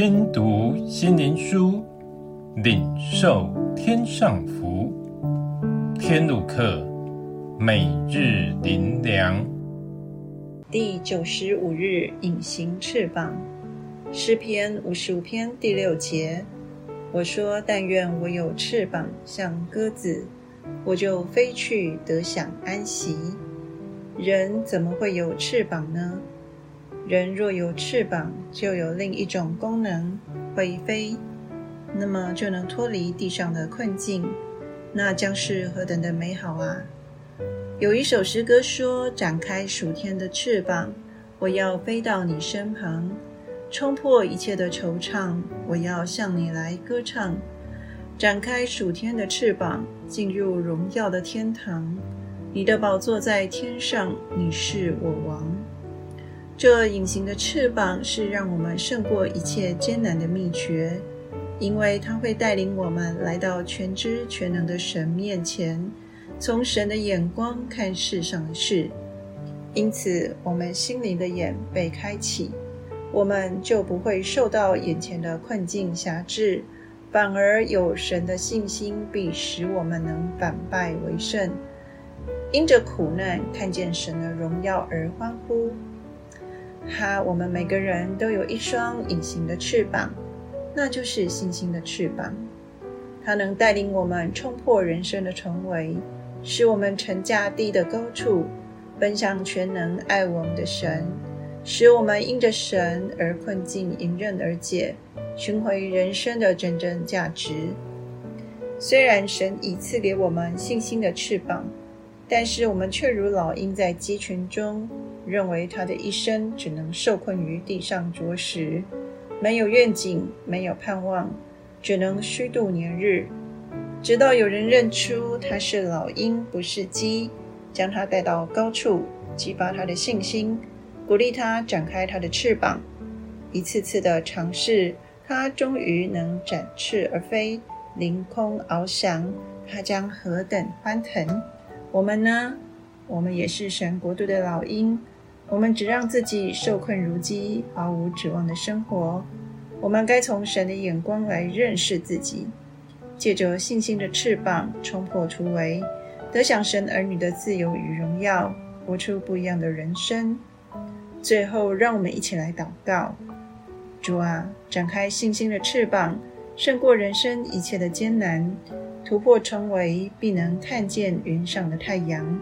听读心灵书，领受天上福。天路客，每日灵粮。第九十五日，隐形翅膀。诗篇五十五篇第六节。我说：但愿我有翅膀，像鸽子，我就飞去得享安息。人怎么会有翅膀呢？人若有翅膀，就有另一种功能，会飞，那么就能脱离地上的困境，那将是何等的美好啊！有一首诗歌说：“展开暑天的翅膀，我要飞到你身旁，冲破一切的惆怅，我要向你来歌唱。展开暑天的翅膀，进入荣耀的天堂。你的宝座在天上，你是我王。”这隐形的翅膀是让我们胜过一切艰难的秘诀，因为它会带领我们来到全知全能的神面前，从神的眼光看世上的事。因此，我们心灵的眼被开启，我们就不会受到眼前的困境辖制，反而有神的信心必使我们能反败为胜，因着苦难看见神的荣耀而欢呼。哈，我们每个人都有一双隐形的翅膀，那就是信心的翅膀。它能带领我们冲破人生的重围，使我们乘驾地的高处，奔向全能爱我们的神，使我们因着神而困境迎刃而解，寻回人生的真正价值。虽然神已赐给我们信心的翅膀，但是我们却如老鹰在鸡群中。认为他的一生只能受困于地上啄食，没有愿景，没有盼望，只能虚度年日。直到有人认出他是老鹰，不是鸡，将他带到高处，激发他的信心，鼓励他展开他的翅膀，一次次的尝试，他终于能展翅而飞，凌空翱翔。他将何等欢腾！我们呢？我们也是神国度的老鹰。我们只让自己受困如鸡，毫无指望的生活。我们该从神的眼光来认识自己，借着信心的翅膀冲破重围，得享神儿女的自由与荣耀，活出不一样的人生。最后，让我们一起来祷告：主啊，展开信心的翅膀，胜过人生一切的艰难，突破重围，必能看见云上的太阳。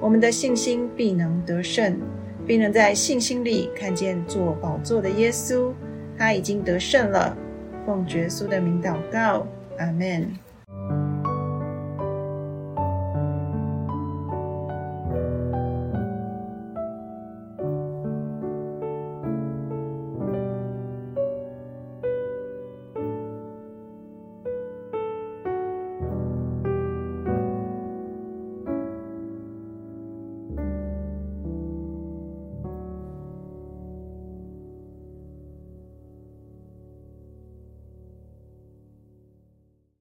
我们的信心必能得胜。并能在信心里看见坐宝座的耶稣，他已经得胜了。奉耶稣的名祷告，阿门。